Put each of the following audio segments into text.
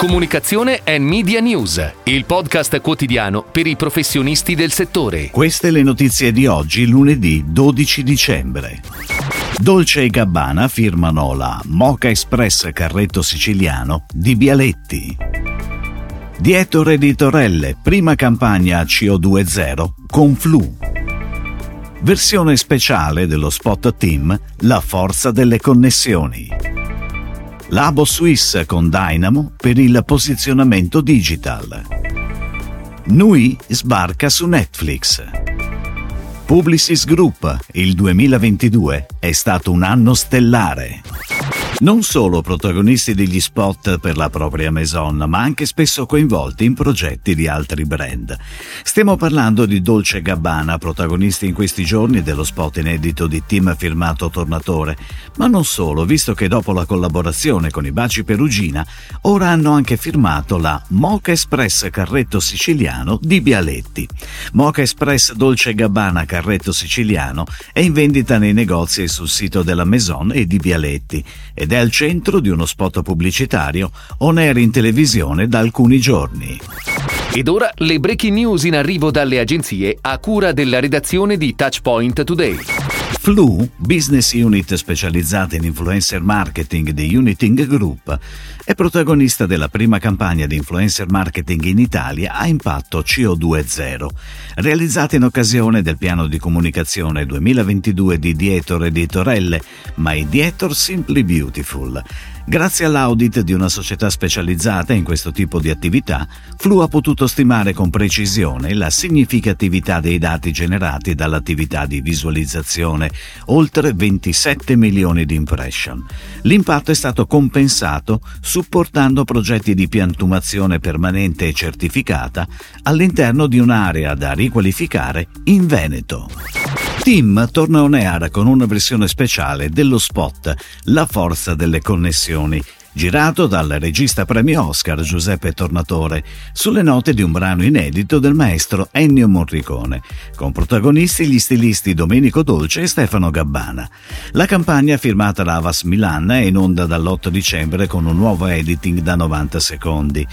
Comunicazione e Media News, il podcast quotidiano per i professionisti del settore. Queste le notizie di oggi, lunedì 12 dicembre. Dolce e Gabbana firmano la Mocha Express Carretto Siciliano di Bialetti. Dietro Editorelle, prima campagna CO2 con Flu. Versione speciale dello spot team La forza delle connessioni. Labo Swiss con Dynamo per il posizionamento digital. Nui sbarca su Netflix. Publicis Group, il 2022 è stato un anno stellare non solo protagonisti degli spot per la propria Maison, ma anche spesso coinvolti in progetti di altri brand. Stiamo parlando di Dolce Gabbana, protagonisti in questi giorni dello spot inedito di team firmato Tornatore, ma non solo, visto che dopo la collaborazione con i Baci Perugina, ora hanno anche firmato la Mocha Express Carretto Siciliano di Bialetti. Mocha Express Dolce Gabbana Carretto Siciliano è in vendita nei negozi e sul sito della Maison e di Bialetti ed è al centro di uno spot pubblicitario on air in televisione da alcuni giorni. Ed ora le breaking news in arrivo dalle agenzie a cura della redazione di Touchpoint Today. Flu, business unit specializzata in influencer marketing di Uniting Group, è protagonista della prima campagna di influencer marketing in Italia a impatto CO2 realizzata in occasione del piano di comunicazione 2022 di Dietor Editorelle, My Dietor Simply Beautiful. Grazie all'audit di una società specializzata in questo tipo di attività, Flu ha potuto stimare con precisione la significatività dei dati generati dall'attività di visualizzazione, oltre 27 milioni di impression. L'impatto è stato compensato supportando progetti di piantumazione permanente e certificata all'interno di un'area da riqualificare in Veneto. Tim torna on air con una versione speciale dello spot La forza delle connessioni, girato dal regista premio Oscar Giuseppe Tornatore, sulle note di un brano inedito del maestro Ennio Morricone, con protagonisti gli stilisti Domenico Dolce e Stefano Gabbana. La campagna firmata da Avas Milan è in onda dall'8 dicembre con un nuovo editing da 90 secondi.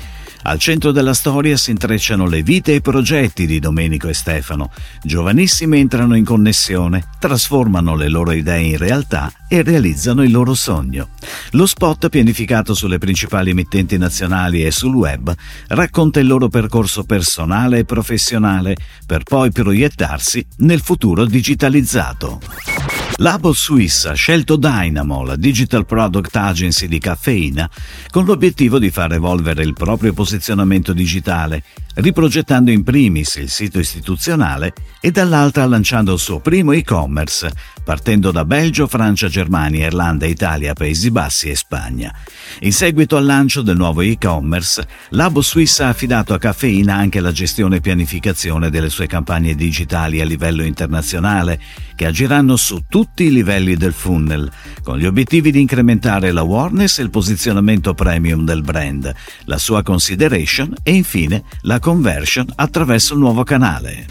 Al centro della storia si intrecciano le vite e i progetti di Domenico e Stefano. Giovanissimi entrano in connessione, trasformano le loro idee in realtà e realizzano il loro sogno. Lo spot, pianificato sulle principali emittenti nazionali e sul web, racconta il loro percorso personale e professionale per poi proiettarsi nel futuro digitalizzato. Labo Swiss ha scelto Dynamo, la digital product agency di caffeina, con l'obiettivo di far evolvere il proprio posizionamento digitale, riprogettando in primis il sito istituzionale e dall'altra lanciando il suo primo e-commerce, partendo da Belgio, Francia, Germania, Irlanda, Italia, Paesi Bassi e Spagna. In seguito al lancio del nuovo e-commerce, Labo Swiss ha affidato a Caffeina anche la gestione e pianificazione delle sue campagne digitali a livello internazionale, che agiranno su tutti i livelli del funnel, con gli obiettivi di incrementare l'awareness e il posizionamento premium del brand, la sua consideration e infine la conversion attraverso il nuovo canale.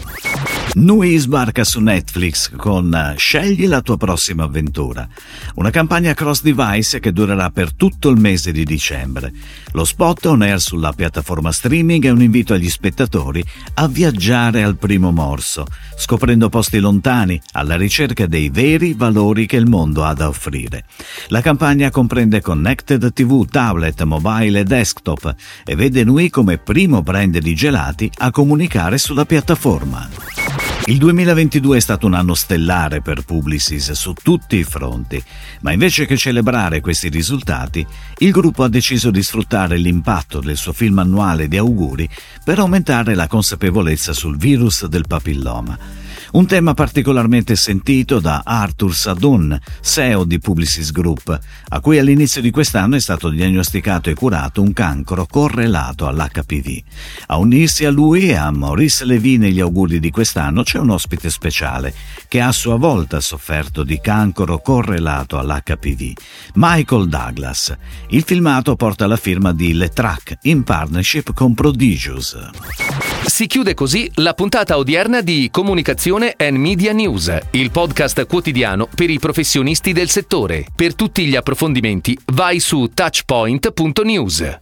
Nui sbarca su Netflix con eh, Scegli la tua prossima avventura, una campagna cross device che durerà per tutto il mese di dicembre. Lo spot on air sulla piattaforma streaming è un invito agli spettatori a viaggiare al primo morso, scoprendo posti lontani alla ricerca dei veri valori che il mondo ha da offrire. La campagna comprende connected TV, tablet, mobile e desktop e vede Nui come primo brand di gelati a comunicare sulla piattaforma. Il 2022 è stato un anno stellare per Publicis su tutti i fronti, ma invece che celebrare questi risultati, il gruppo ha deciso di sfruttare l'impatto del suo film annuale di auguri per aumentare la consapevolezza sul virus del papilloma. Un tema particolarmente sentito da Arthur Sadun, CEO di Publicis Group, a cui all'inizio di quest'anno è stato diagnosticato e curato un cancro correlato all'HPV. A unirsi a lui e a Maurice Levy negli auguri di quest'anno c'è un ospite speciale che ha a sua volta sofferto di cancro correlato all'HPV, Michael Douglas. Il filmato porta la firma di Le Track in partnership con Prodigious. Si chiude così la puntata odierna di Comunicazione and Media News, il podcast quotidiano per i professionisti del settore. Per tutti gli approfondimenti vai su touchpoint.news.